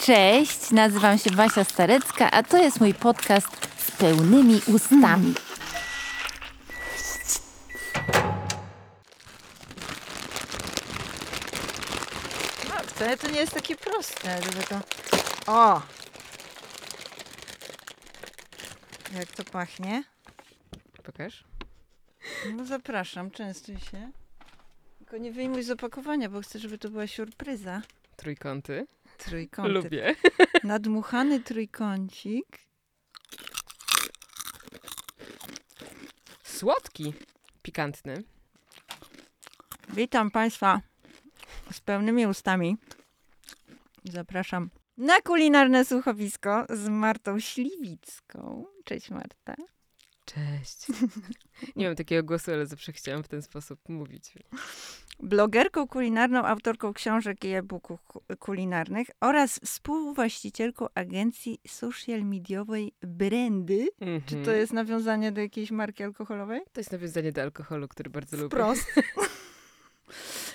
Cześć, nazywam się Basia Starecka, a to jest mój podcast z pełnymi ustami. No, wcale to nie jest takie proste, żeby to... O! Jak to pachnie? Pokaż. No zapraszam, częstuj się. Tylko nie wyjmuj z opakowania, bo chcę, żeby to była siurpryza. Trójkąty. Trójkąty. Lubię. Nadmuchany trójkącik. Słodki. Pikantny. Witam Państwa z pełnymi ustami. Zapraszam na kulinarne słuchowisko z Martą Śliwicką. Cześć Marta. Cześć. Nie mam takiego głosu, ale zawsze chciałam w ten sposób mówić. blogerką kulinarną, autorką książek i e-booków ku- kulinarnych oraz współwłaścicielką agencji social mediowej Brandy. Czy to Mhm. jest nawiązanie do jakiejś marki alkoholowej? To jest nawiązanie do alkoholu, który bardzo lubię. Wprost.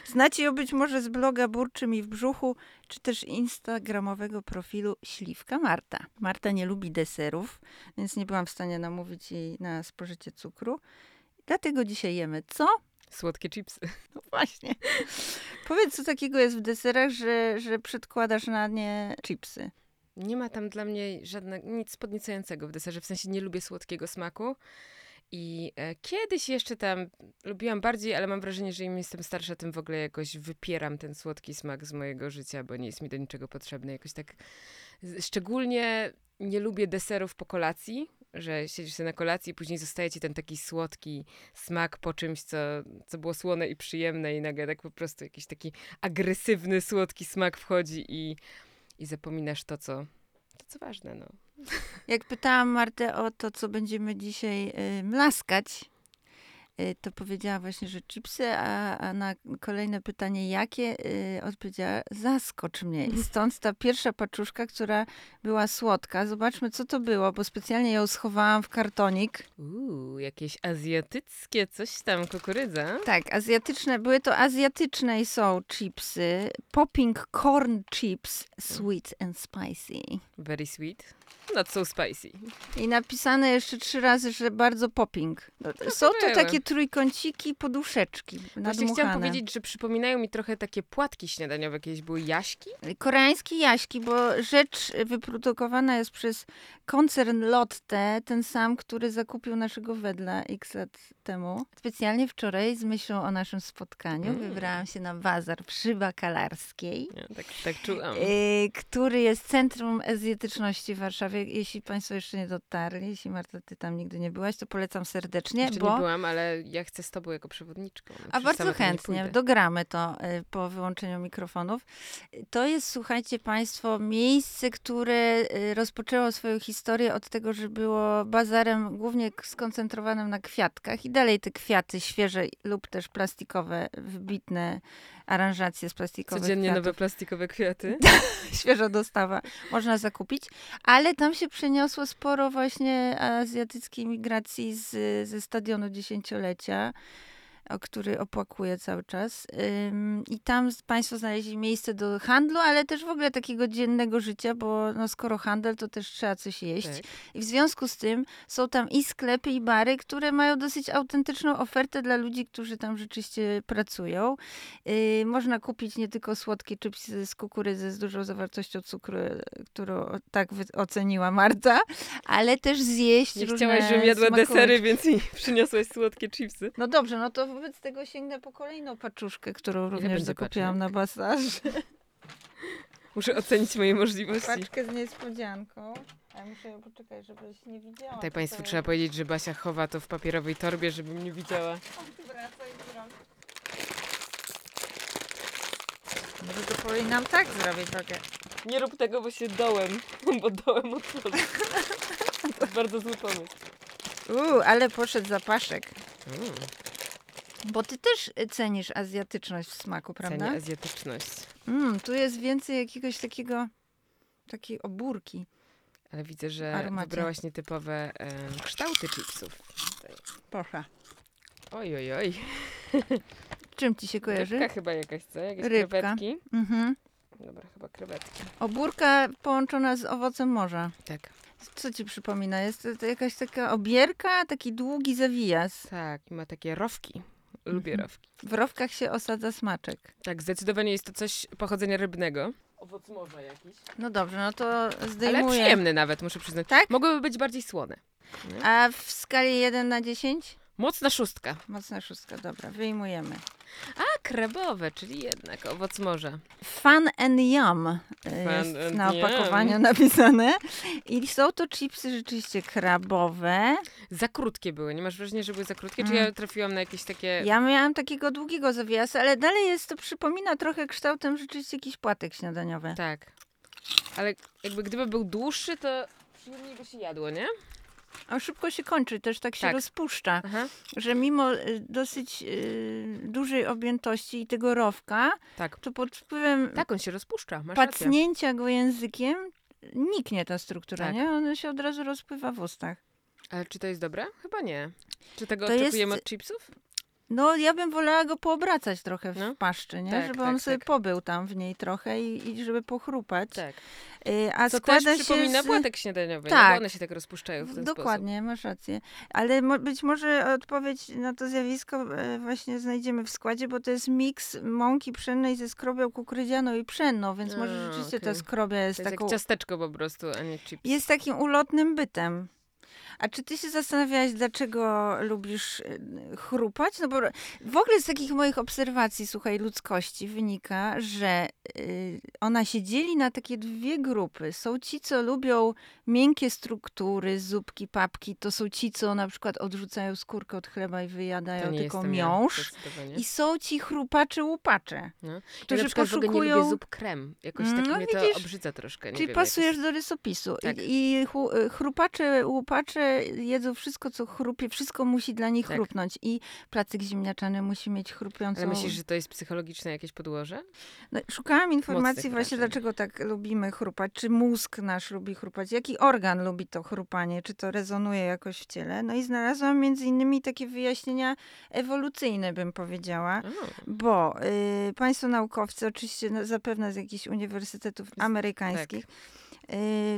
Znacie ją być może z bloga Burczy mi w brzuchu, czy też instagramowego profilu Śliwka Marta. Marta nie lubi deserów, więc nie byłam w stanie namówić jej na spożycie cukru. Dlatego dzisiaj jemy co? Słodkie chipsy. No właśnie. Powiedz, co takiego jest w deserach, że, że przedkładasz na nie chipsy. Nie ma tam dla mnie żadnego, nic podniecającego w deserze. W sensie nie lubię słodkiego smaku. I e, kiedyś jeszcze tam lubiłam bardziej, ale mam wrażenie, że im jestem starsza, tym w ogóle jakoś wypieram ten słodki smak z mojego życia, bo nie jest mi do niczego potrzebny. Jakoś tak. Szczególnie nie lubię deserów po kolacji, że siedzisz sobie na kolacji i później zostaje ci ten taki słodki smak po czymś, co, co było słone i przyjemne i nagle tak po prostu jakiś taki agresywny, słodki smak wchodzi i, i zapominasz to, co, to, co ważne, no. Jak pytałam Martę o to, co będziemy dzisiaj y, mlaskać, y, to powiedziała właśnie, że chipsy, a, a na kolejne pytanie, jakie, y, odpowiedziała, zaskocz mnie. I stąd ta pierwsza paczuszka, która była słodka. Zobaczmy, co to było, bo specjalnie ją schowałam w kartonik. Uuu, jakieś azjatyckie coś tam, kukurydza. Tak, azjatyczne, były to azjatyczne i są chipsy. Popping corn chips, sweet and spicy. Very sweet. Not so spicy. I napisane jeszcze trzy razy, że bardzo popping. No, Są to były. takie trójkąciki, poduszeczki Właśnie nadmuchane. chciałam powiedzieć, że przypominają mi trochę takie płatki śniadaniowe. Kiedyś były jaśki. Koreańskie jaśki, bo rzecz wyprodukowana jest przez koncern Lotte, ten sam, który zakupił naszego wedla x lat temu. Specjalnie wczoraj z myślą o naszym spotkaniu Mm. wybrałam się na bazar przy Bakalarskiej. Ja, tak, tak czułam. y, który jest centrum azjatyczności w Warszawie. Jeśli Państwo jeszcze nie dotarli, jeśli Marta, ty tam nigdy nie byłaś, to polecam serdecznie, Jeszcze bo... nie byłam, ale ja chcę z tobą jako przewodniczką. No, A bardzo chętnie, dogramy to y, po wyłączeniu mikrofonów. To jest, słuchajcie Państwo, miejsce, które y, rozpoczęło swoją historię od tego, że było bazarem głównie skoncentrowanym na kwiatkach i dalej te kwiaty świeże lub też plastikowe, wybitne aranżacje z plastikowych Codziennie kwiatów. nowe plastikowe kwiaty. świeża dostawa można zakupić, ale tam się przeniosło sporo właśnie azjatyckiej migracji z, ze stadionu dziesięciolecia, o który opłakuję cały czas. I tam Państwo znaleźli miejsce do handlu, ale też w ogóle takiego dziennego życia, bo no, skoro handel, to też trzeba coś jeść. Tak. I w związku z tym są tam i sklepy, i bary, które mają dosyć autentyczną ofertę dla ludzi, którzy tam rzeczywiście pracują. Można kupić nie tylko słodkie chipsy z kukurydzy z dużą zawartością cukru, którą tak oceniła Marta, ale też zjeść Nie różne chciałaś, żebym jadła smakołyki. desery, więc mi przyniosłaś słodkie chipsy. No dobrze, no to wobec tego sięgnę po kolejną paczuszkę, którą również zakupiłam na basarze. Muszę ocenić moje możliwości. Paczkę z niespodzianką. Ale muszę ją poczekać, żebyś nie widziała. Tutaj Państwu trzeba jest. powiedzieć, że Basia chowa to w papierowej torbie, żebym nie widziała. Wracaj. Może to powinnam tak zrobić trochę. Nie rób tego, bo się dołem, bo dołem otworzy. To bardzo zły pomysł. Uuu, ale poszedł zapaszek. Mm, Bo ty też y, cenisz azjatyczność w smaku, prawda? cenię azjatyczność. Mm, tu jest więcej jakiegoś takiego, takiej obórki. Ale widzę, że Aromacie. wybrałaś nietypowe em, kształty chipsów. Proszę. Oj, oj, oj. czym ci się kojarzy? Rybka chyba jakaś, co? Jakieś Rybka. krewetki. Mhm. Dobra, chyba krewetki. Obórka połączona z owocem morza. Tak. Co ci przypomina? Jest to, to jakaś taka obierka, taki długi zawijas. Tak, i ma takie rowki. Lubię Mhm. rowki. W rowkach się osadza smaczek. Tak, zdecydowanie jest to coś pochodzenia rybnego. Owoc morza jakiś. No dobrze, no to Ale zdejmuję. przyjemny nawet, muszę przyznać. Tak? Mogłyby być bardziej słone. A w skali 1 na 10? Mocna szóstka. Mocna szóstka, dobra, wyjmujemy. A, krabowe, czyli jednak owoc morza. Fun and Yum Fun jest and na yum. opakowaniu napisane. I są to chipsy rzeczywiście krabowe. Za krótkie były. Nie masz wrażenia, że były za krótkie? Czy Mm. ja trafiłam na jakieś takie... Ja miałam takiego długiego zawiasa, ale dalej jest to, przypomina trochę kształtem rzeczywiście jakiś płatek śniadaniowy. Tak. Ale jakby gdyby był dłuższy, to przyjemniej by się jadło, nie? A szybko się kończy, też tak się Tak. rozpuszcza, Aha. że mimo y, dosyć y, dużej objętości i tego rowka, Tak. to pod wpływem Tak, on się rozpuszcza. Masz rację. pacnięcia go językiem niknie ta struktura, Tak. nie? Ona się od razu rozpływa w ustach. Ale czy to jest dobre? Chyba nie. Czy tego To oczekujemy jest- od chipsów? No, ja bym wolała go poobracać trochę w No. paszczy, nie? Tak, żeby tak, on sobie tak. pobył tam w niej trochę i, i żeby pochrupać. Tak. Y, A Co składa też się przypomina z... płatek śniadaniowy, Tak. no bo one się tak rozpuszczają w ten Dokładnie, masz rację. Ale mo- być może odpowiedź na to zjawisko e, właśnie znajdziemy w składzie, bo to jest miks mąki pszennej ze skrobią kukurydzianą i pszenną, więc może A, rzeczywiście ta okej. skrobia jest, sposób. To jest taką, jak ciasteczko po prostu, a nie chips. jest takim ulotnym bytem. A czy ty się zastanawiałaś, dlaczego lubisz y, chrupać? No bo w ogóle z takich moich obserwacji, słuchaj, ludzkości wynika, że y, ona się dzieli na takie dwie grupy. Są ci, co lubią miękkie struktury, zupki, papki. To są ci, co na przykład odrzucają skórkę od chleba i wyjadają tylko miąższ. Ja. I są ci chrupacze, łupacze, No. Ja którzy nie poszukują... lubię zup krem. Jakoś tak No mnie widzisz, to obrzydza troszkę. Nie Czyli wiem, pasujesz jakoś... do rysopisu. Tak. I, i chu, chrupacze, łupacze jedzą wszystko, co chrupie, wszystko musi dla nich Tak. chrupnąć. I placyk ziemniaczany musi mieć chrupiącą... Ale myślisz, że to jest psychologiczne jakieś podłoże? No, szukałam informacji Mocnych właśnie, wrażeń. dlaczego tak lubimy chrupać. Czy mózg nasz lubi chrupać? Jaki organ lubi to chrupanie? Czy to rezonuje jakoś w ciele? No i znalazłam między innymi takie wyjaśnienia ewolucyjne, bym powiedziała. O, Bo y, państwo naukowcy, oczywiście no, zapewne z jakichś uniwersytetów amerykańskich, y,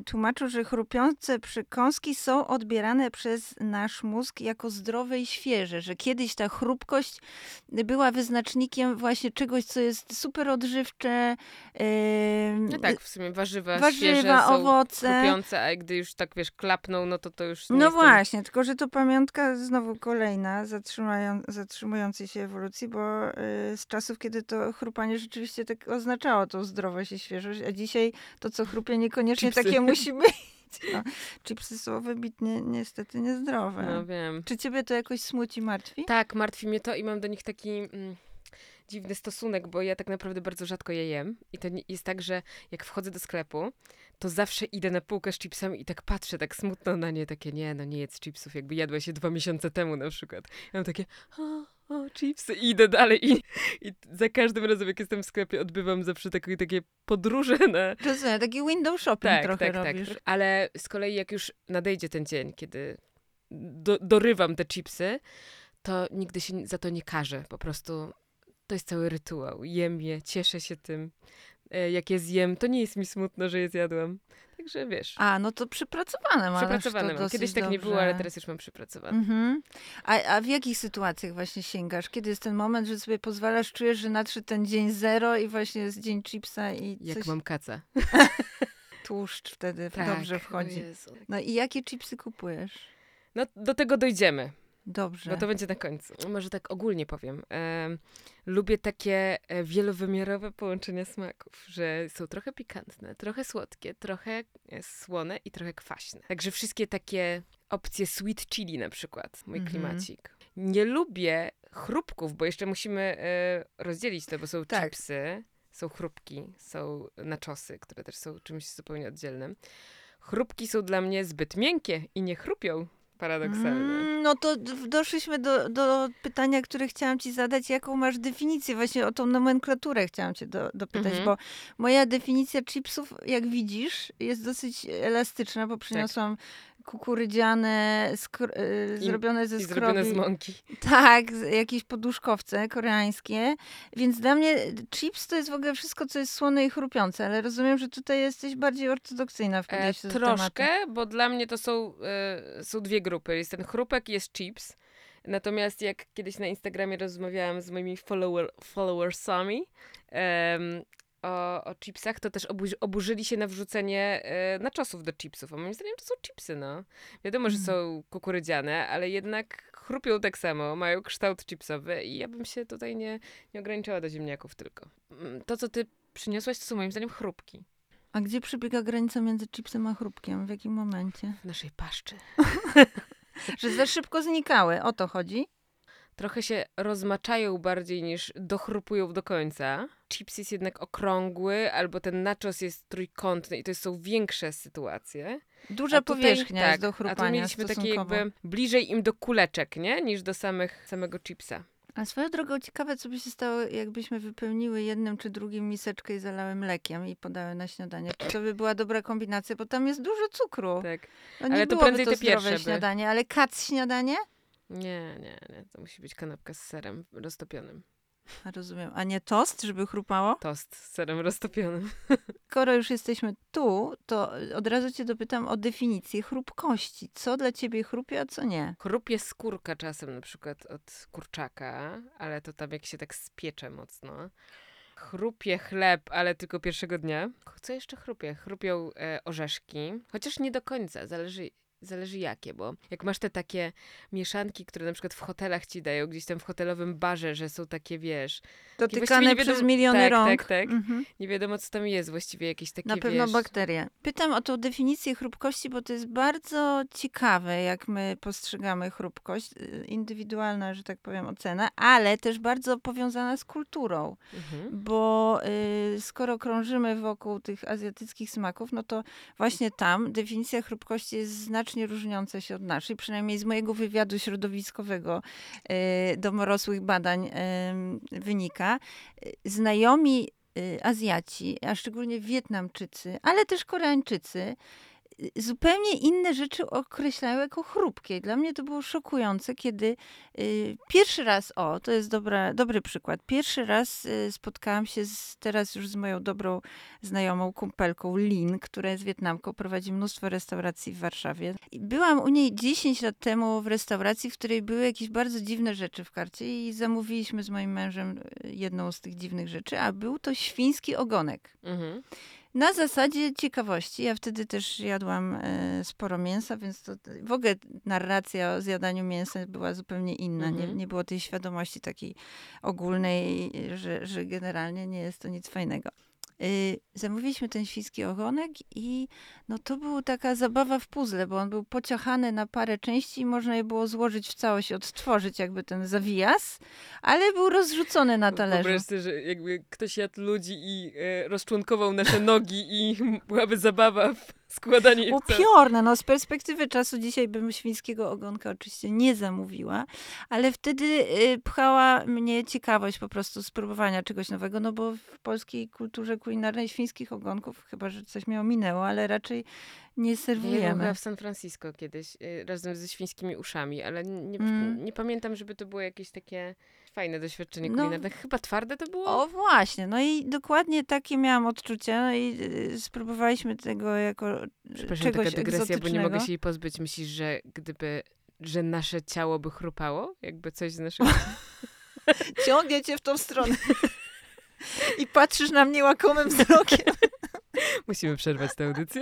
tłumaczą, że chrupiące przekąski są odbierane przez nasz mózg jako zdrowe i świeże, że kiedyś ta chrupkość była wyznacznikiem właśnie czegoś, co jest super odżywcze. y, no tak, w sumie warzywa, Warzywa, świeże są owoce. chrupiące, a gdy już tak, wiesz, klapną, no to to już No jest ten- właśnie, tylko że to pamiątka znowu kolejna zatrzymującej się ewolucji, bo y, z czasów, kiedy to chrupanie rzeczywiście tak oznaczało tą zdrowość i świeżość, a dzisiaj to, co chrupie, niekoniecznie Chipsy. takie musi być. No, chipsy są wybitnie niestety niezdrowe. No wiem. Czy ciebie to jakoś smuci, martwi? Tak, martwi mnie to i mam do nich taki mm, dziwny stosunek, bo ja tak naprawdę bardzo rzadko je jem. I to jest tak, że jak wchodzę do sklepu, to zawsze idę na półkę z chipsami i tak patrzę tak smutno na nie, takie nie, no nie jedz chipsów, jakby jadłeś je dwa miesiące temu na przykład. Ja mam takie, o, o chipsy i idę dalej i, i za każdym razem, jak jestem w sklepie, odbywam zawsze takie, takie podróże na, Rozumiem, taki window shopping tak, trochę tak, robisz. tak. Ale z kolei jak już nadejdzie ten dzień, kiedy do, dorywam te chipsy, to nigdy się za to nie karzę. Po prostu to jest cały rytuał. Jem je, cieszę się tym. E, Jak je zjem, to nie jest mi smutno, że je zjadłam. Także wiesz, A, no to przypracowane masz przypracowane mam. Kiedyś tak nie było, dobrze. ale teraz już mam przypracowane. Mhm. A, a w jakich sytuacjach właśnie sięgasz? Kiedy jest ten moment, że sobie pozwalasz, czujesz, że nadszedł ten dzień zero i właśnie jest dzień chipsa i Jak coś mam kaca. tłuszcz wtedy Tak, dobrze wchodzi. No i jakie chipsy kupujesz? No do tego dojdziemy. Dobrze. Bo to będzie na końcu. Może tak ogólnie powiem. Em, lubię takie e, wielowymiarowe połączenia smaków, że są trochę pikantne, trochę słodkie, trochę e, słone i trochę kwaśne. Także wszystkie takie opcje sweet chili na przykład, mój Mhm. klimacik. Nie lubię chrupków, bo jeszcze musimy e, rozdzielić to, bo są Tak. chipsy, są chrupki, są naczosy, które też są czymś zupełnie oddzielnym. Chrupki są dla mnie zbyt miękkie i nie chrupią, paradoksalnie. Mm, no to doszliśmy do, do pytania, które chciałam ci zadać. Jaką masz definicję? Właśnie o tą nomenklaturę chciałam cię do, dopytać, Mhm. bo moja definicja chipsów, jak widzisz, jest dosyć elastyczna, bo przyniosłam kukurydziane, y, I- zrobione ze I zrobione z skrobi. mąki. Tak, jakieś poduszkowce koreańskie. Więc dla mnie chips to jest w ogóle wszystko, co jest słone i chrupiące, ale rozumiem, że tutaj jesteś bardziej ortodoksyjna w E, podejściu tematu. troszkę, bo dla mnie to są, e, są dwie grupy. Jest ten chrupek i jest chips. Natomiast jak kiedyś na Instagramie rozmawiałam z moimi follower, followersami o, o chipsach, to też obu- oburzyli się na wrzucenie e, naczosów do chipsów. A moim zdaniem to są chipsy, no. Wiadomo, że Mm. są kukurydziane, ale jednak chrupią tak samo, mają kształt chipsowy i ja bym się tutaj nie, nie ograniczała do ziemniaków tylko. Mm, To, co ty przyniosłaś, to są moim zdaniem chrupki A gdzie przebiega granica między chipsem a chrupkiem? W jakim momencie? w naszej paszczy. Że za szybko znikały, o to chodzi? Trochę się rozmaczają bardziej niż dochrupują do końca. Chips jest jednak okrągły, albo ten nachos jest trójkątny i to są większe sytuacje. Duża tutaj- powierzchnia tak, jest do A tu chrupania mieliśmy takie jakby bliżej im do kuleczek, nie? Niż do samych, samego chipsa. A swoją drogą ciekawe, co by się stało, jakbyśmy wypełniły jednym czy drugim miseczkę i zalały mlekiem i podały na śniadanie. Czy to by była dobra kombinacja? Bo tam jest dużo cukru. Tak. No nie Ale to prędzej to te pierwsze zdrowe by. śniadanie, ale kac śniadanie? Nie, nie, nie. To musi być kanapka z serem roztopionym. Rozumiem. A nie tost, żeby chrupało? Tost z serem roztopionym. Skoro już jesteśmy tu, to od razu cię dopytam o definicję chrupkości. Co dla ciebie chrupie, a co nie? Chrupie skórka czasem na przykład od kurczaka, ale to tam jak się tak spiecze mocno. Chrupie chleb, ale tylko pierwszego dnia. Co jeszcze chrupie? Chrupią e, orzeszki, chociaż nie do końca, zależy, zależy jakie, bo jak masz te takie mieszanki, które na przykład w hotelach ci dają, gdzieś tam w hotelowym barze, że są takie, wiesz, Dotykane nie przez wiadomo- miliony tak, rąk. tak, tak. Mhm. nie wiadomo co tam jest, właściwie jakieś takie, Na pewno wiesz... bakterie. Pytam o tą definicję chrupkości, bo to jest bardzo ciekawe, jak my postrzegamy chrupkość. Y, Indywidualna, że tak powiem, ocena, ale też bardzo powiązana z kulturą. Mhm. Bo y, skoro krążymy wokół tych azjatyckich smaków, no to właśnie tam definicja chrupkości jest znacznie różniąca się od naszej, przynajmniej z mojego wywiadu środowiskowego y, domorosłych badań y, wynika. Znajomi y, Azjaci, a szczególnie Wietnamczycy, ale też Koreańczycy, zupełnie inne rzeczy określają jako chrupkie. Dla mnie to było szokujące, kiedy y, pierwszy raz, o, to jest dobra, dobry przykład, pierwszy raz y, spotkałam się z, teraz już z moją dobrą znajomą kumpelką Lin, która jest Wietnamką, prowadzi mnóstwo restauracji w Warszawie. Byłam u niej 10 lat temu w restauracji, w której były jakieś bardzo dziwne rzeczy w karcie i zamówiliśmy z moim mężem y, jedną z tych dziwnych rzeczy, a był to świński ogonek. Mhm. Na zasadzie ciekawości. Ja wtedy też jadłam e, sporo mięsa, więc to w ogóle narracja o zjadaniu mięsa była zupełnie inna. Nie, Mhm. nie było tej świadomości takiej ogólnej, że, że generalnie nie jest to nic fajnego. Y, zamówiliśmy ten świński ogonek i no to była taka zabawa w puzzle, bo on był pociachany na parę części i można je było złożyć w całość, odtworzyć jakby ten zawijas, ale był rozrzucony na talerzu. Wyobraź sobie, że jakby ktoś jadł ludzi i e, rozczłonkował nasze nogi i byłaby zabawa w składanie. Upiorne. No z perspektywy czasu dzisiaj bym świńskiego ogonka oczywiście nie zamówiła, ale wtedy y, pchała mnie ciekawość po prostu spróbowania czegoś nowego, no bo w polskiej kulturze kulinarnej świńskich ogonków, chyba że coś mnie ominęło, ale raczej nie Ja serwujemy. chyba w San Francisco kiedyś y, razem ze świńskimi uszami, ale nie, Mm. nie pamiętam, żeby to było jakieś takie fajne doświadczenie No. kulinarne. Chyba twarde to było? O właśnie, no i dokładnie takie miałam odczucia, no i y, spróbowaliśmy tego jako y, Przepraszam, czegoś taka dygresja, bo nie mogę się jej pozbyć. Myślisz, że gdyby, że nasze ciało by chrupało? Jakby coś z naszego... Ciągnie cię w tą stronę. I patrzysz na mnie łakomym wzrokiem. Musimy przerwać tę audycję.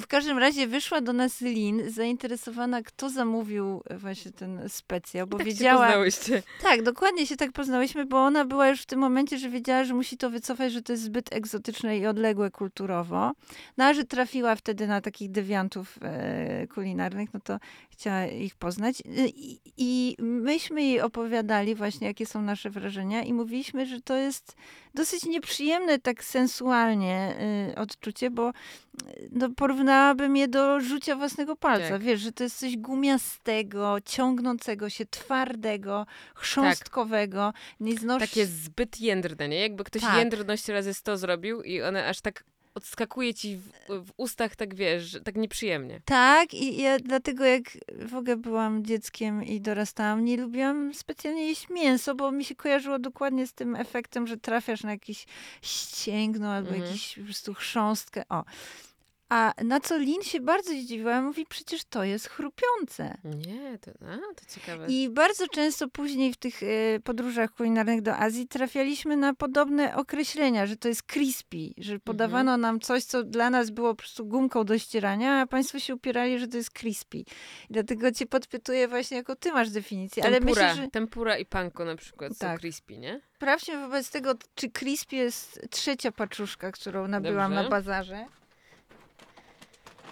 W każdym razie wyszła do nas Lin, zainteresowana, kto zamówił właśnie ten specjał, bo tak wiedziała. się poznałyście. Tak, dokładnie się tak poznałyśmy, bo ona była już w tym momencie, że wiedziała, że musi to wycofać, że to jest zbyt egzotyczne i odległe kulturowo. No a że trafiła wtedy na takich dewiantów e, kulinarnych, no to chciała ich poznać. I, I myśmy jej opowiadali właśnie, jakie są nasze wrażenia i mówiliśmy, że to jest dosyć nieprzyjemne tak sensualnie y, odczucie, bo y, no, porównałabym je do rzucia własnego palca. Tak. Wiesz, że to jest coś gumiastego, ciągnącego się, twardego, chrząstkowego. Nie znosi... Takie zbyt jędrne, nie? Jakby ktoś Tak. jędrność razy 100 zrobił i one aż tak odskakuje ci w, w ustach, tak wiesz, tak nieprzyjemnie. Tak, i ja dlatego jak w ogóle byłam dzieckiem i dorastałam, nie lubiłam specjalnie jeść mięso, bo mi się kojarzyło dokładnie z tym efektem, że trafiasz na jakieś ścięgno albo Mhm. jakiś po prostu chrząstkę. O. A na co Lin się bardzo zdziwiła, mówi, przecież to jest chrupiące. Nie, to, a, to ciekawe. I bardzo często później w tych e, podróżach kulinarnych do Azji trafialiśmy na podobne określenia, że to jest crispy, że podawano nam coś, co dla nas było po prostu gumką do ścierania, a państwo się upierali, że to jest crispy. I dlatego cię podpytuję właśnie, jaką ty masz definicję. Ale tempura, myślę, że tempura i panko na przykład są Tak. crispy, nie? sprawdźmy wobec tego, czy crispy jest trzecia paczuszka, którą nabyłam Dobrze. na bazarze.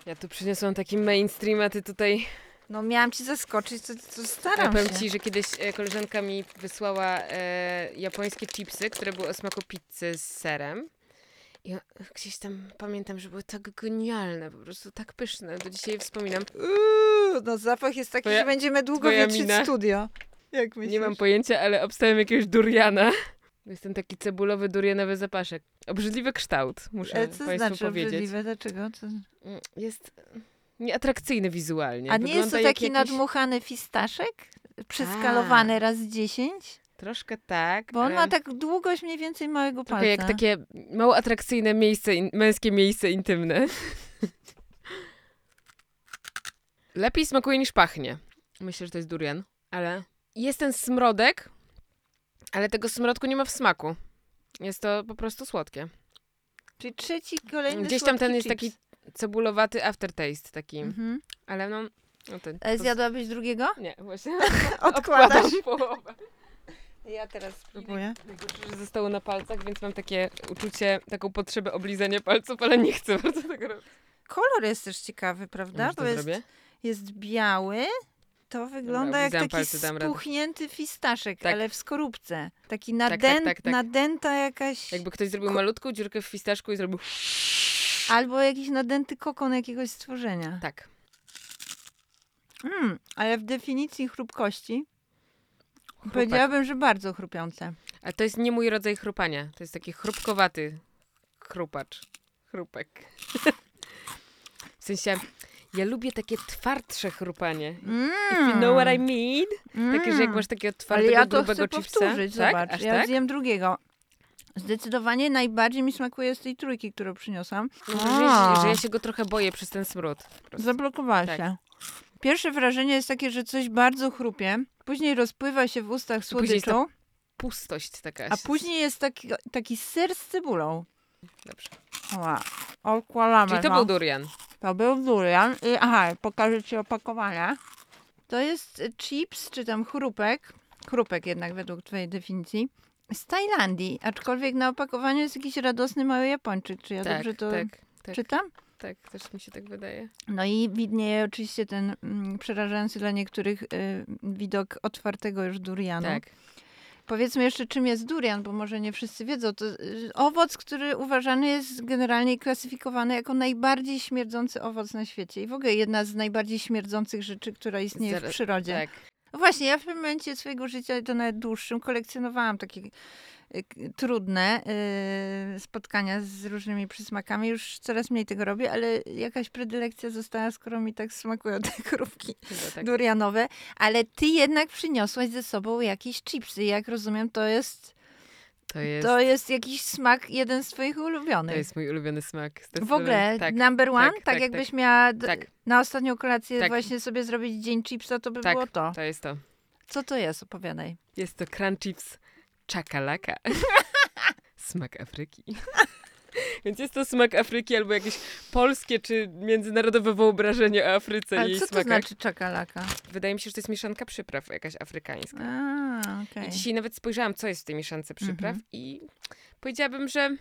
Ja tu przyniosłam taki mainstream, a ty tutaj... No miałam ci zaskoczyć, to, to Ja staram powiem się. ci, że kiedyś e, koleżanka mi wysłała e, japońskie chipsy, które były o smaku pizzy z serem. I o- gdzieś tam pamiętam, że były tak genialne, po prostu tak pyszne. Do dzisiaj wspominam. Uuu, no zapach jest taki, Twoja- że będziemy długo twoja wietrzyć mina. studio. Jak myślisz? Nie mam pojęcia, ale obstałem jakiegoś duriana. Jest ten taki cebulowy, durianowy zapaszek. Obrzydliwy kształt, muszę E, Co Państwu znaczy powiedzieć. obrzydliwe? Dlaczego? Co? Mm, Jest nieatrakcyjny wizualnie. A nie jest to Wygląda taki jakiś... nadmuchany fistaszek? Przeskalowany razy 10? Troszkę tak. Bo on ale ma tak długość mniej więcej małego palca. Trochę jak takie mało atrakcyjne miejsce, in, męskie miejsce intymne. Lepiej smakuje niż pachnie. Myślę, że to jest durian, ale jest ten smrodek, ale tego smrodku nie ma w smaku. Jest to po prostu słodkie. Czyli trzeci, kolejny Gdzieś tam ten jest chips. taki cebulowaty aftertaste taki, Mhm. ale no... no ten, E, to- Zjadłabyś drugiego? Nie, właśnie. Odkładasz. Odkładam połowę. Ja teraz spróbuję. Najgorsze, że zostało na palcach, więc mam takie uczucie, taką potrzebę oblizania palców, ale nie chcę bardzo tego robić. Kolor jest też ciekawy, prawda? Bo to jest, zrobię? jest biały. To wygląda jak oblizałam taki spuchnięty fistaszek, Tak. ale w skorupce. Taki tak, nadęt, tak, tak. nadęta jakaś... Jakby ktoś zrobił malutką dziurkę w fistaszku i zrobił Albo jakiś nadęty kokon jakiegoś stworzenia. tak. Mm, ale w definicji chrupkości Chrupak. powiedziałabym, że bardzo chrupiące. Ale to jest nie mój rodzaj chrupania. To jest taki chrupkowaty chrupacz. Chrupek. w sensie, ja lubię takie twardsze chrupanie. Mm, If you know what I mean. Takie, że jak masz takiego Ale twardego, ja to grubego chcę chipsa. powtórzyć, tak? zobacz. Aż ja tak? zjem drugiego. Zdecydowanie najbardziej mi smakuje z tej trójki, którą przyniosłam. No, że, że ja się go trochę boję przez ten smród. po prostu. Zablokowała Tak. się. Pierwsze wrażenie jest takie, że coś bardzo chrupie, później rozpływa się w ustach słodyczą, Pustość taka. a później jest taki, taki ser z cebulą. Dobrze. Wow. Odkładamy Czyli to był durian. To był durian. I, aha, pokażę ci opakowanie. To jest y, chips, czy tam chrupek. Chrupek jednak według twojej definicji. Z Tajlandii, aczkolwiek na opakowaniu jest jakiś radosny mały Japończyk. Czy ja tak, dobrze to tak, tak, czytam? tak, też mi się tak wydaje. No i widnieje oczywiście ten mm, przerażający dla niektórych y, widok otwartego już durianu. Tak. Powiedzmy jeszcze, czym jest durian, bo może nie wszyscy wiedzą. To y, owoc, który uważany jest generalnie klasyfikowany jako najbardziej śmierdzący owoc na świecie. I w ogóle jedna z najbardziej śmierdzących rzeczy, która istnieje w Zaraz- przyrodzie. Tak. No Właśnie, ja w pewnym momencie swojego życia, to nawet dłuższym, kolekcjonowałam takie trudne y, spotkania z różnymi przysmakami. Już coraz mniej tego robię, ale jakaś predylekcja została, skoro mi tak smakują te Chyba tak. durianowe. Ale ty jednak przyniosłaś ze sobą jakieś chipsy. Jak rozumiem, to jest, To jest, to jest jakiś smak, jeden z twoich to ulubionych. jest mój ulubiony smak. w ogóle, Tak. number one, tak, tak, tak, jakbyś miała Tak. na ostatnią kolację Tak. właśnie sobie zrobić dzień chipsa, to by Tak. było to. To jest to. Co to jest? Opowiadaj. Jest to Crunch Chips Chakalaka. smak Afryki. Więc jest to smak Afryki albo jakieś polskie czy międzynarodowe wyobrażenie o Afryce i Ale jej co to smakach. znaczy czakalaka? Wydaje mi się, że to jest mieszanka przypraw jakaś afrykańska. A, okej. I dzisiaj nawet spojrzałam, co jest w tej mieszance przypraw Mhm. i powiedziałabym, że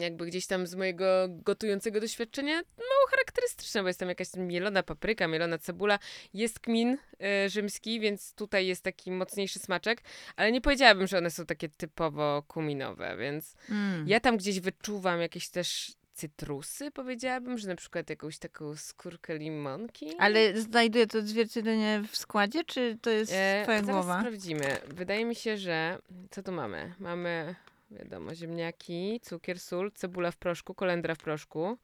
jakby gdzieś tam z mojego gotującego doświadczenia mało charakterystyczne, bo jest tam jakaś mielona papryka, mielona cebula, jest kmin e, rzymski, więc tutaj jest taki mocniejszy smaczek, ale nie powiedziałabym, że one są takie typowo kuminowe, więc Mm. ja tam gdzieś wyczuwam jakieś też cytrusy, powiedziałabym, że na przykład jakąś taką skórkę limonki. Ale znajduje to odzwierciedlenie w składzie, czy to jest E, twoja głowa? sprawdzimy. Wydaje mi się, że... Co tu mamy? Mamy wiadomo, ziemniaki, cukier, sól, cebula w proszku, kolendra w proszku.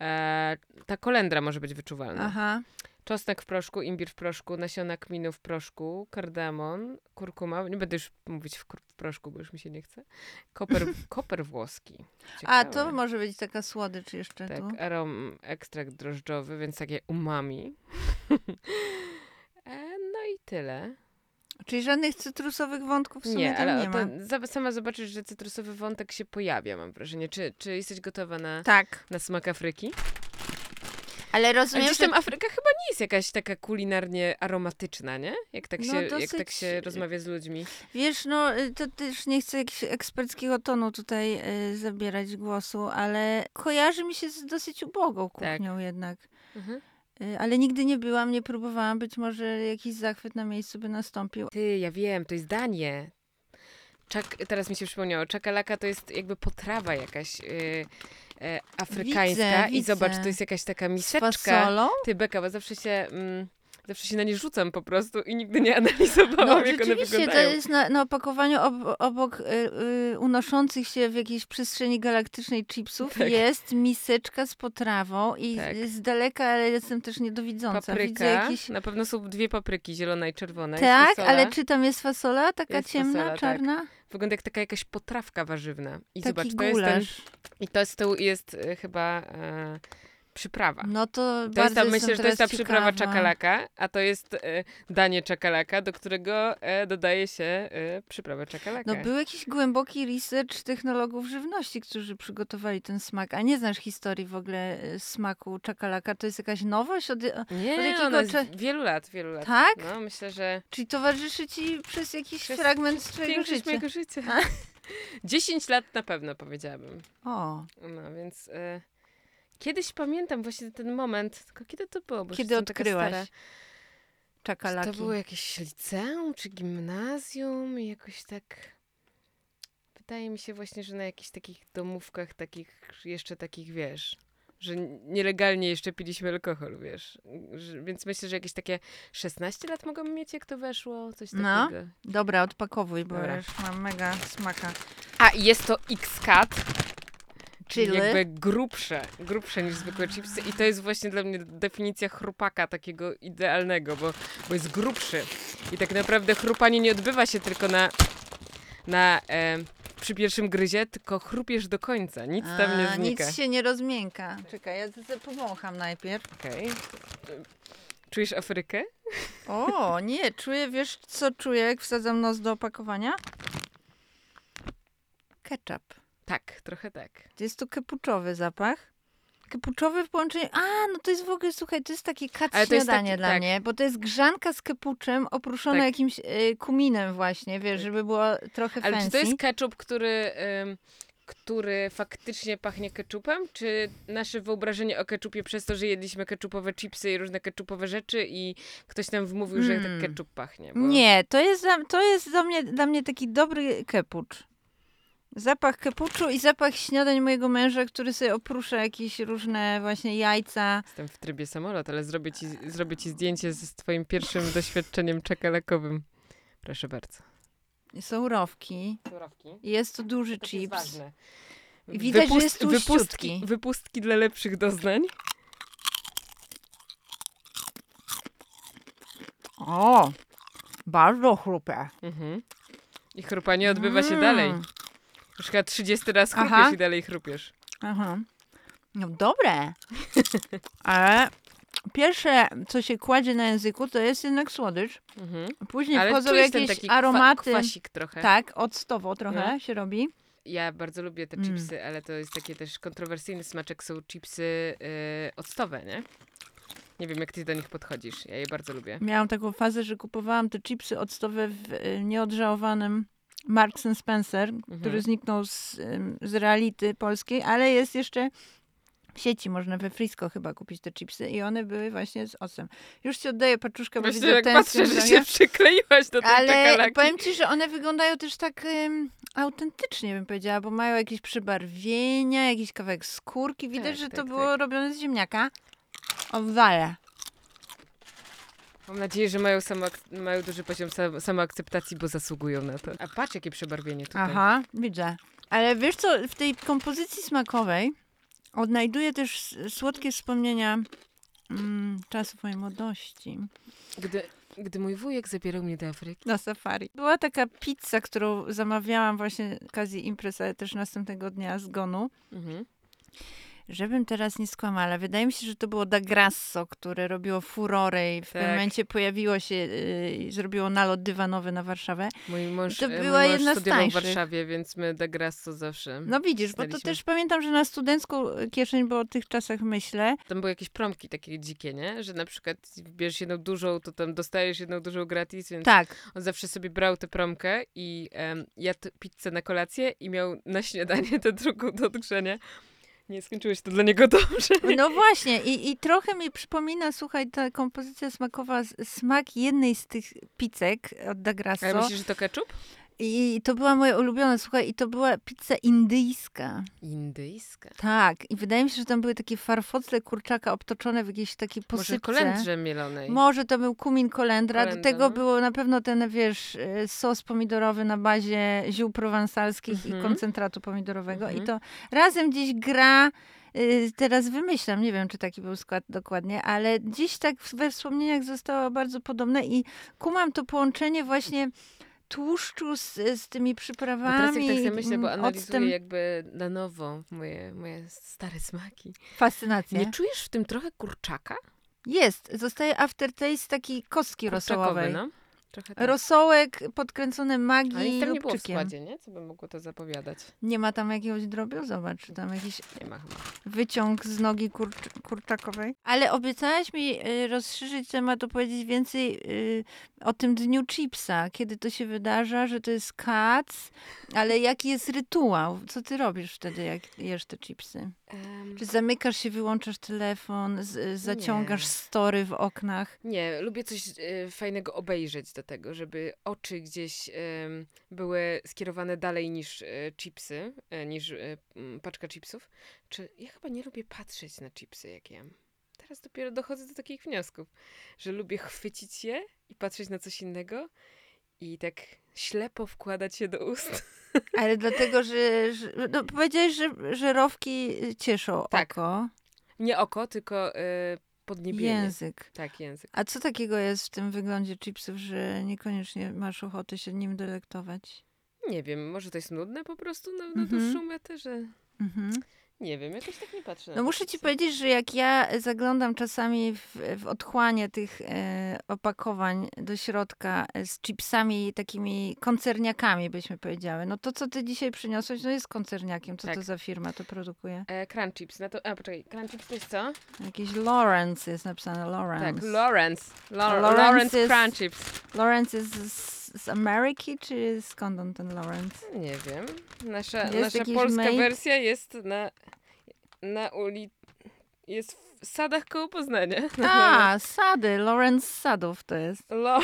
E, ta kolendra może być wyczuwalna. Aha. Czosnek w proszku, imbir w proszku, nasiona kminu w proszku, kardamon, kurkuma. Nie będę już mówić w, w proszku, bo już mi się nie chce. Koper, koper włoski. A, Ciekawe. to może być taka słodycz jeszcze Tak, tu. arom, ekstrakt drożdżowy, więc takie umami. e, no i tyle. Czyli żadnych cytrusowych wątków w sumie Nie, ale nie ma. to, sama zobaczysz, że cytrusowy wątek się pojawia, mam wrażenie. Czy, czy jesteś gotowa na, Tak. na smak Afryki? Ale rozumiem, gdzieś że tam Afryka chyba nie jest jakaś taka kulinarnie aromatyczna, nie? Jak tak No, się, jak dosyć- tak się rozmawia z ludźmi. Wiesz, no y, to też nie chcę jakiegoś eksperckiego tonu tutaj y, zabierać głosu, ale kojarzy mi się z dosyć ubogą Tak. kuchnią jednak. Mhm. Y, Ale nigdy nie byłam, nie próbowałam. Być może jakiś zachwyt na miejscu by nastąpił. Ty, ja wiem, to jest danie. Czak, teraz mi się przypomniało, czakalaka to jest jakby potrawa jakaś yy, e, afrykańska. Widzę, I zobacz, widzę. to jest jakaś taka Z miseczka. fasolą? Ty, Beka, bo zawsze się... Mm, Zawsze się na nie rzucam po prostu i nigdy nie analizowałam, No, jak one rzeczywiście, to wyglądają. jest na, na opakowaniu ob, obok y, y, unoszących się w jakiejś przestrzeni galaktycznej chipsów Tak. jest miseczka z potrawą i Tak. z daleka, ale jestem też niedowidząca. Widzę Papryka, jakiś... na pewno są dwie papryki, zielona i czerwona. Tak, ale czy tam jest fasola taka Jest ciemna, fasola, tak. czarna? Wygląda jak taka jakaś potrawka warzywna. I Taki zobacz, to jest ten, gulasz. I to z tyłu jest e, chyba e, przyprawa. No to, To jest ta, myślę, że to jest ta teraz przyprawa ciekawa. czakalaka, a to jest e, danie czakalaka, do którego e, dodaje się e, przyprawę czakalaka. No był jakiś głęboki research technologów żywności, którzy przygotowali ten smak. A nie znasz historii w ogóle e, smaku czakalaka? To jest jakaś nowość? Od... Nie, jakiego jest cza- wielu lat, wielu lat. Tak? No, myślę, że Czyli towarzyszy ci przez jakiś Przez- fragment twojego większość życia? mojego życia. 10 lat na pewno powiedziałabym. O, No, więc e, kiedyś pamiętam właśnie ten moment, tylko kiedy to było? Bo kiedy odkryłaś czakalaki? to było jakieś liceum czy gimnazjum i jakoś tak... Wydaje mi się właśnie, że na jakichś takich domówkach, takich jeszcze takich, wiesz, że nielegalnie jeszcze piliśmy alkohol, wiesz. Że, więc myślę, że jakieś takie 16 lat mogłam mieć, jak to weszło, coś No. takiego. Dobra, odpakowuj, bo Dobra. już mam mega smaka. A, jest to X-Cat, czyli Czyli? jakby grubsze, grubsze niż zwykłe chipsy i to jest właśnie dla mnie definicja chrupaka takiego idealnego, bo, bo jest grubszy i tak naprawdę chrupanie nie odbywa się tylko na, na e, przy pierwszym gryzie, tylko chrupiesz do końca, nic tam nie A, znika. Nic się nie rozmięka. Czekaj, ja powącham najpierw. Okej. Czujesz Afrykę? O, nie, czuję, wiesz co czuję, jak wsadzam nos do opakowania? Ketchup. Tak, trochę tak. Jest to kepuczowy zapach. Kepuczowy w połączeniu... A, no to jest w ogóle, słuchaj, to jest takie kat to jest śniadanie taki- dla tak. mnie, bo to jest grzanka z kepuczem oprószona Tak. jakimś y, kuminem właśnie, wiesz, Tak. żeby było trochę Ale fancy. czy to jest ketchup, który, ym, który faktycznie pachnie ketchupem? Czy nasze wyobrażenie o ketchupie przez to, że jedliśmy ketchupowe chipsy i różne ketchupowe rzeczy i ktoś nam wmówił, że Mm. tak ketchup pachnie? Bo... Nie, to jest, to jest dla, mnie, dla mnie taki dobry kepucz. Zapach kepuczu i zapach śniadań mojego męża, który sobie oprusza jakieś różne właśnie jajca. Jestem w trybie samolot, ale zrobię ci, zrobię ci zdjęcie z twoim pierwszym doświadczeniem czekolakowym. Proszę bardzo. Są rowki. Surowki. i Jest to duży To jest chips. ważne. I widać, że jest wypustki, wypustki dla lepszych doznań. O, bardzo chrupę. Mhm. I chrupanie odbywa się Mm. dalej. Już chyba 30 raz chrupiesz Aha. i dalej chrupiesz. Aha. No dobre. Ale pierwsze, co się kładzie na języku, to jest jednak słodycz. Mhm. Później Ale wchodzą czujesz ten jakieś taki kwa- aromaty. kwasik trochę. Tak, octowo trochę No. się robi. Ja bardzo lubię te Mm. chipsy, ale to jest takie też kontrowersyjny smaczek. Są chipsy yy, octowe, nie? Nie wiem, jak ty do nich podchodzisz. Ja je bardzo lubię. Miałam taką fazę, że kupowałam te chipsy octowe w y, nieodżałowanym Marks and Spencer, Mhm. który zniknął z, z reality polskiej, ale jest jeszcze w sieci, można we Frisco chyba kupić te chipsy i one były właśnie z ocem. Już ci oddaję paczuszkę, bo widzę jak tęsknię patrzę, że się przykleiłaś do tej Ale czekolaki. powiem ci, że one wyglądają też tak ym, autentycznie, bym powiedziała, bo mają jakieś przybarwienia, jakiś kawałek skórki. Widać, Tak, że tak, to tak. było robione z ziemniaka. Oddaję. Mam nadzieję, że mają, samoak- mają duży poziom sa- samoakceptacji, bo zasługują na to. A patrz, jakie przebarwienie tutaj. Aha, widzę. Ale wiesz co, w tej kompozycji smakowej odnajduję też s- słodkie wspomnienia mm, czasów mojej młodości. Gdy, gdy mój wujek zabierał mnie do Afryki. Na safari. Była taka pizza, którą zamawiałam właśnie z okazji imprez, ale też następnego dnia zgonu. Mhm. Żebym teraz nie skłamała, ale wydaje mi się, że to było Da Grasso, które robiło furorę i w pewnym Tak. momencie pojawiło się yy, i zrobiło nalot dywanowy na Warszawę. Mój mąż, To e, mój była mąż jedna studiował w. Warszawie, więc my da Grasso zawsze. No widzisz, bo to też pamiętam, że na studencką kieszeń, bo o tych czasach myślę. Tam były jakieś promki takie dzikie, nie? Że na przykład bierzesz jedną dużą, to tam dostajesz jedną dużą gratis, więc Tak, on zawsze sobie brał tę promkę i em, jadł pizzę na kolację i miał na śniadanie tę drugą do odgrzania. Nie skończyło się to dla niego dobrze. no właśnie i, i trochę mi przypomina, słuchaj, ta kompozycja smakowa, smak jednej z tych pizzek od Da Grasso. Ale myślisz, że to ketchup? I to była moja ulubiona, słuchaj, i to była pizza indyjska. Indyjska. Tak, i wydaje mi się, że tam były takie farfocle kurczaka obtoczone w jakiejś takiej Może posypce. kolendrze mielonej. Może to był kumin kolendra. Do tego no. było na pewno ten, wiesz, e, sos pomidorowy na bazie ziół prowansalskich i Mhm. koncentratu pomidorowego. I Mhm. to razem gdzieś gra. y, Teraz wymyślam, nie wiem, czy taki był skład dokładnie, ale gdzieś tak we wspomnieniach zostało bardzo podobne i kumam to połączenie właśnie tłuszczu z, z tymi Bo przyprawami. teraz jak tak sobie myślę, bo analizuję octem. jakby na nowo moje, moje stare smaki. Fascynacja. Nie czujesz w tym trochę kurczaka? Jest. Zostaje aftertaste taki kostki Kurczakowy, rosołowej. no. Trochę tak. Rosołek podkręcony magii Ale nic tam nie było w składzie, nie? Co by mogło to zapowiadać? Nie ma tam jakiegoś drobiu? Zobacz, czy tam jakiś Nie ma chyba. wyciąg z nogi kurcz kurczakowej. Ale obiecałaś mi y, rozszerzyć temat, opowiedzieć więcej y, o tym dniu chipsa. Kiedy to się wydarza, że to jest kac, ale jaki jest rytuał? Co ty robisz wtedy, jak jesz te chipsy? Czy zamykasz się, wyłączasz telefon, z, zaciągasz Nie. story w oknach? Nie, lubię coś e, fajnego obejrzeć do tego, żeby oczy gdzieś były skierowane dalej niż e, chipsy, e, niż e, paczka chipsów. Czy ja chyba nie lubię patrzeć na chipsy, jak jem. Teraz dopiero dochodzę do takich wniosków, że lubię chwycić je i patrzeć na coś innego i tak ślepo wkładać je do ust. Ale dlatego, że, że no, powiedziałeś, że żerowki cieszą Tak. oko, Nie oko, tylko e, podniebienie. język. Tak, język. A co takiego jest w tym wyglądzie chipsów, że niekoniecznie masz ochoty się nim delektować? Nie wiem, może to jest nudne po prostu na, na Mhm. dłuższą metę, że Mhm. Nie wiem, jakoś tak nie patrzę. No muszę ci powiedzieć, że jak ja zaglądam czasami w, w otchłanie tych e, opakowań do środka e, z chipsami takimi koncerniakami, byśmy powiedziały, no to co ty dzisiaj przyniosłeś, no jest koncerniakiem. Co to Tak. za firma to produkuje? E, crunch chips. Na to, a, poczekaj, crunch chips to jest co? Jakiś Lawrence jest napisane, Lawrence. Tak, Lawrence. La- Lawrence Lawrence jest- crunch chips. Lawrence jest z, z Ameryki, czy skąd on ten Lawrence? Nie wiem. Nasza, Jest nasza polska wersja jest na, na uli... Jest w sadach koło Poznania. A, Sady, Lawrence Sadów to jest. La-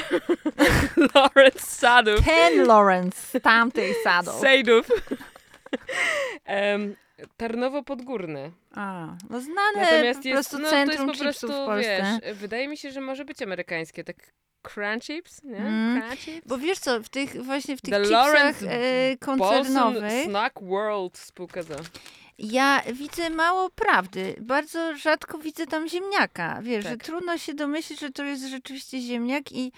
Lawrence Sadów. Ten Lawrence z tamtych Sadów. Sejdów. um, Tarnowo Podgórne. A, no znane Natomiast po jest, prostu no, centrum to jest po prostu, w Polsce. wiesz, wydaje mi się, że może być amerykańskie, tak crunch chips, nie? Mm. Crunch chips. Bo wiesz co, w tych właśnie w tych The chipsach e, koncernowych Snack World spółka za. Ja widzę mało prawdy. Bardzo rzadko widzę tam ziemniaka. Wiesz, że Tak. trudno się domyślić, że to jest rzeczywiście ziemniak i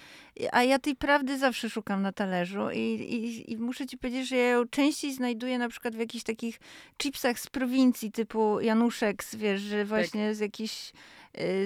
a ja tej prawdy zawsze szukam na talerzu i, i, i muszę ci powiedzieć, że ja ją częściej znajduję na przykład w jakichś takich chipsach z prowincji typu Januszek, wiesz, że właśnie z jakichś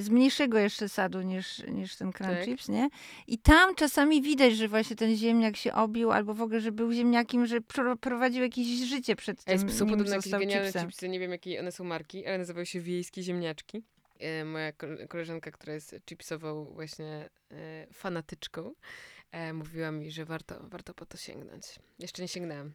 z mniejszego jeszcze sadu niż, niż ten crunch Tak. chips, nie? I tam czasami widać, że właśnie ten ziemniak się obił, albo w ogóle, że był ziemniakiem, że pro, prowadził jakieś życie przed tym, są podobno jakieś genialne chipsem. chipsy, nie wiem jakie one są marki, ale nazywają się wiejskie ziemniaczki. E, moja kole- koleżanka, która jest chipsową właśnie e, fanatyczką, e, mówiła mi, że warto, warto po to sięgnąć. Jeszcze nie sięgnęłam.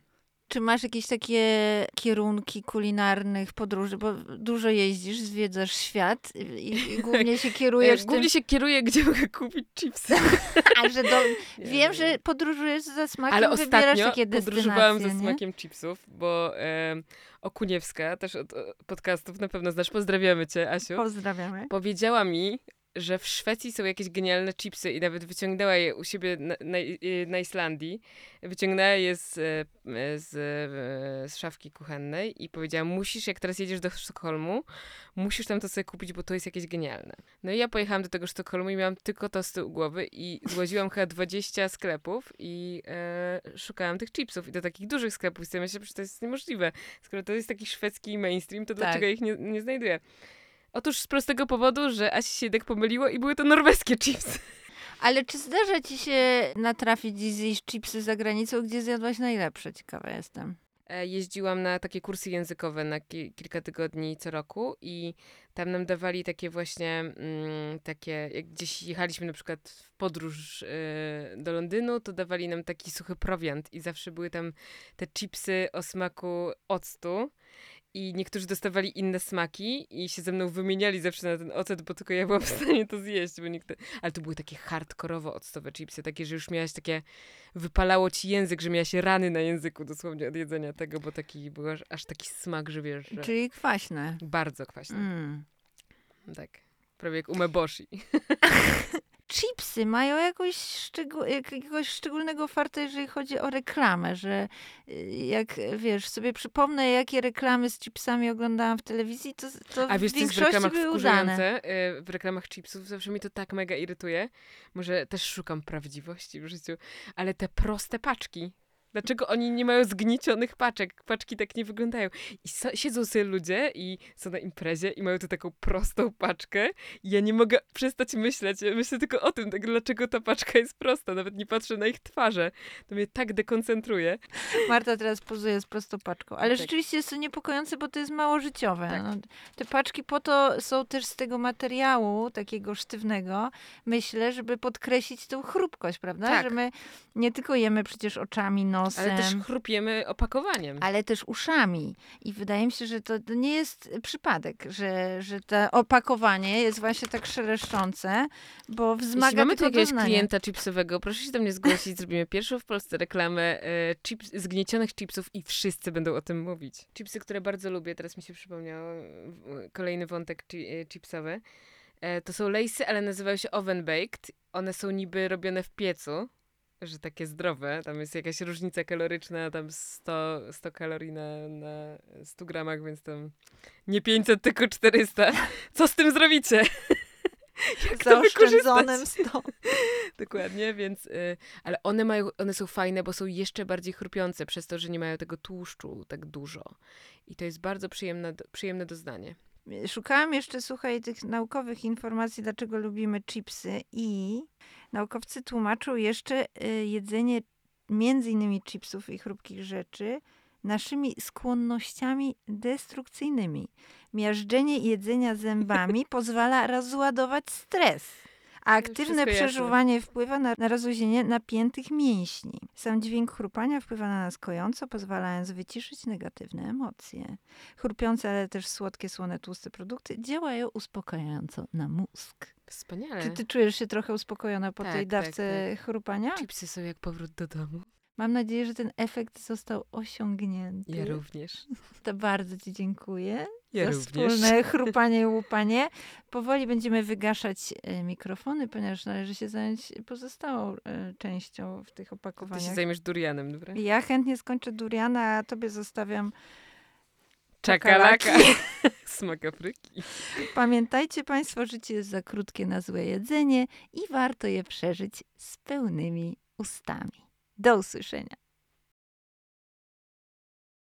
Czy masz jakieś takie kierunki kulinarnych podróży, bo dużo jeździsz, zwiedzasz świat i, i głównie się E, kierujesz tym, głównie się kieruję, gdzie mogę kupić chipsy. a, że do, wiem, że podróżujesz za smakiem, Ale wybierasz ostatnio takie podróżowałam ze destynacje, nie? smakiem chipsów, bo e, Okuniewska, też od e, podcastów na pewno znasz, pozdrawiamy cię, Asiu, Pozdrawiamy. powiedziała mi, że w Szwecji są jakieś genialne chipsy i nawet wyciągnęła je u siebie na, na, na Islandii. Wyciągnęła je z, e, z, e, z szafki kuchennej i powiedziała, musisz, jak teraz jedziesz do Sztokholmu, musisz tam to sobie kupić, bo to jest jakieś genialne. No i ja pojechałam do tego Sztokholmu i miałam tylko to z tyłu głowy i złaziłam chyba 20 sklepów i e, szukałam tych chipsów i do takich dużych sklepów. I sobie myślę, że to jest niemożliwe. Skoro to jest taki szwedzki mainstream, to Tak. dlaczego ich nie, nie znajduję? Otóż z prostego powodu, że Asi się jednak pomyliło i były to norweskie chipsy. Ale czy zdarza ci się natrafić i zjeść chipsy za granicą, gdzie zjadłaś najlepsze? Ciekawa jestem. E, Jeździłam na takie kursy językowe na ki- kilka tygodni co roku i tam nam dawali takie właśnie, mm, takie, jak gdzieś jechaliśmy na przykład w podróż e, do Londynu, to dawali nam taki suchy prowiant i zawsze były tam te chipsy o smaku octu. I niektórzy dostawali inne smaki i się ze mną wymieniali zawsze na ten ocet, bo tylko ja byłam w stanie to zjeść, bo nikt... Ale to były takie hardkorowo octowe chipsy, takie, że już miałaś takie... Wypalało ci język, że miałaś rany na języku dosłownie od jedzenia tego, bo taki był aż, aż taki smak, że wiesz, że Czyli kwaśne. bardzo kwaśny. Mm. Tak. Prawie jak umeboshi. Chipsy mają jakoś szczegół, jakiegoś szczególnego farta, jeżeli chodzi o reklamę, że y, jak wiesz, sobie przypomnę, jakie reklamy z chipsami oglądałam w telewizji, to, to A wiesz, w co jest w większości reklamach wkurzające? Y, W reklamach chipsów zawsze mi to tak mega irytuje. Może też szukam prawdziwości w życiu, ale te proste paczki. Dlaczego oni nie mają zgniecionych paczek? Paczki tak nie wyglądają. I so, siedzą sobie ludzie i są na imprezie i mają tu taką prostą paczkę i ja nie mogę przestać myśleć. Ja myślę tylko o tym, tak, dlaczego ta paczka jest prosta. Nawet nie patrzę na ich twarze. To mnie tak dekoncentruje. Marta teraz pozuje z prostopaczką. Ale Tak. rzeczywiście jest to niepokojące, bo to jest mało życiowe. Tak. No, te paczki po to są też z tego materiału takiego sztywnego, myślę, żeby podkreślić tą chrupkość, prawda? Tak. Że my nie tylko jemy przecież oczami, nosem, Ale też chrupiemy opakowaniem. ale też uszami. I wydaje mi się, że to nie jest przypadek, że, że to opakowanie jest właśnie tak szeleszczące, bo wzmaga Jeśli mamy tu jakiegoś klienta chipsowego, proszę się do mnie zgłosić. Zrobimy pierwszą w Polsce reklamę e, chips, zgniecionych chipsów i wszyscy będą o tym mówić. Chipsy, które bardzo lubię, teraz mi się przypomniał kolejny wątek chi, e, chipsowy. E, to są lejsy, ale nazywają się oven baked. One są niby robione w piecu, że takie zdrowe. Tam jest jakaś różnica kaloryczna, tam 100, 100 kalorii na, na 100 gramach, więc tam nie 500, tylko 400. Co z tym zrobicie? Jak Zaoszczędzonym wykorzystać? 100. Dokładnie, więc. Y, ale one mają, one są fajne, bo są jeszcze bardziej chrupiące przez to, że nie mają tego tłuszczu tak dużo. I to jest bardzo przyjemne, przyjemne doznanie. Szukałam jeszcze, słuchaj, tych naukowych informacji, dlaczego lubimy chipsy i naukowcy tłumaczą jeszcze y, jedzenie między innymi chipsów i chrupkich rzeczy naszymi skłonnościami destrukcyjnymi. Miażdżenie jedzenia zębami pozwala rozładować stres. A aktywne wszystko jasne. przeżuwanie wpływa na, na rozluźnienie napiętych mięśni. Sam dźwięk chrupania wpływa na nas kojąco, pozwalając wyciszyć negatywne emocje. Chrupiące, ale też słodkie, słone, tłuste produkty działają uspokajająco na mózg. Wspaniale. Czy ty czujesz się trochę uspokojona po Tak, tej tak, dawce chrupania? Chipsy są jak powrót do domu. Mam nadzieję, że ten efekt został osiągnięty. Ja również. To bardzo ci dziękuję Ja za również. wspólne chrupanie i łupanie. Powoli będziemy wygaszać e, mikrofony, ponieważ należy się zająć pozostałą e, częścią w tych Ty się opakowaniach. zajmiesz durianem, dobra? Ja chętnie skończę duriana, a tobie zostawiam Czakalaka. Smak Afryki. Pamiętajcie Państwo, życie jest za krótkie na złe jedzenie i warto je przeżyć z pełnymi ustami. Do usłyszenia.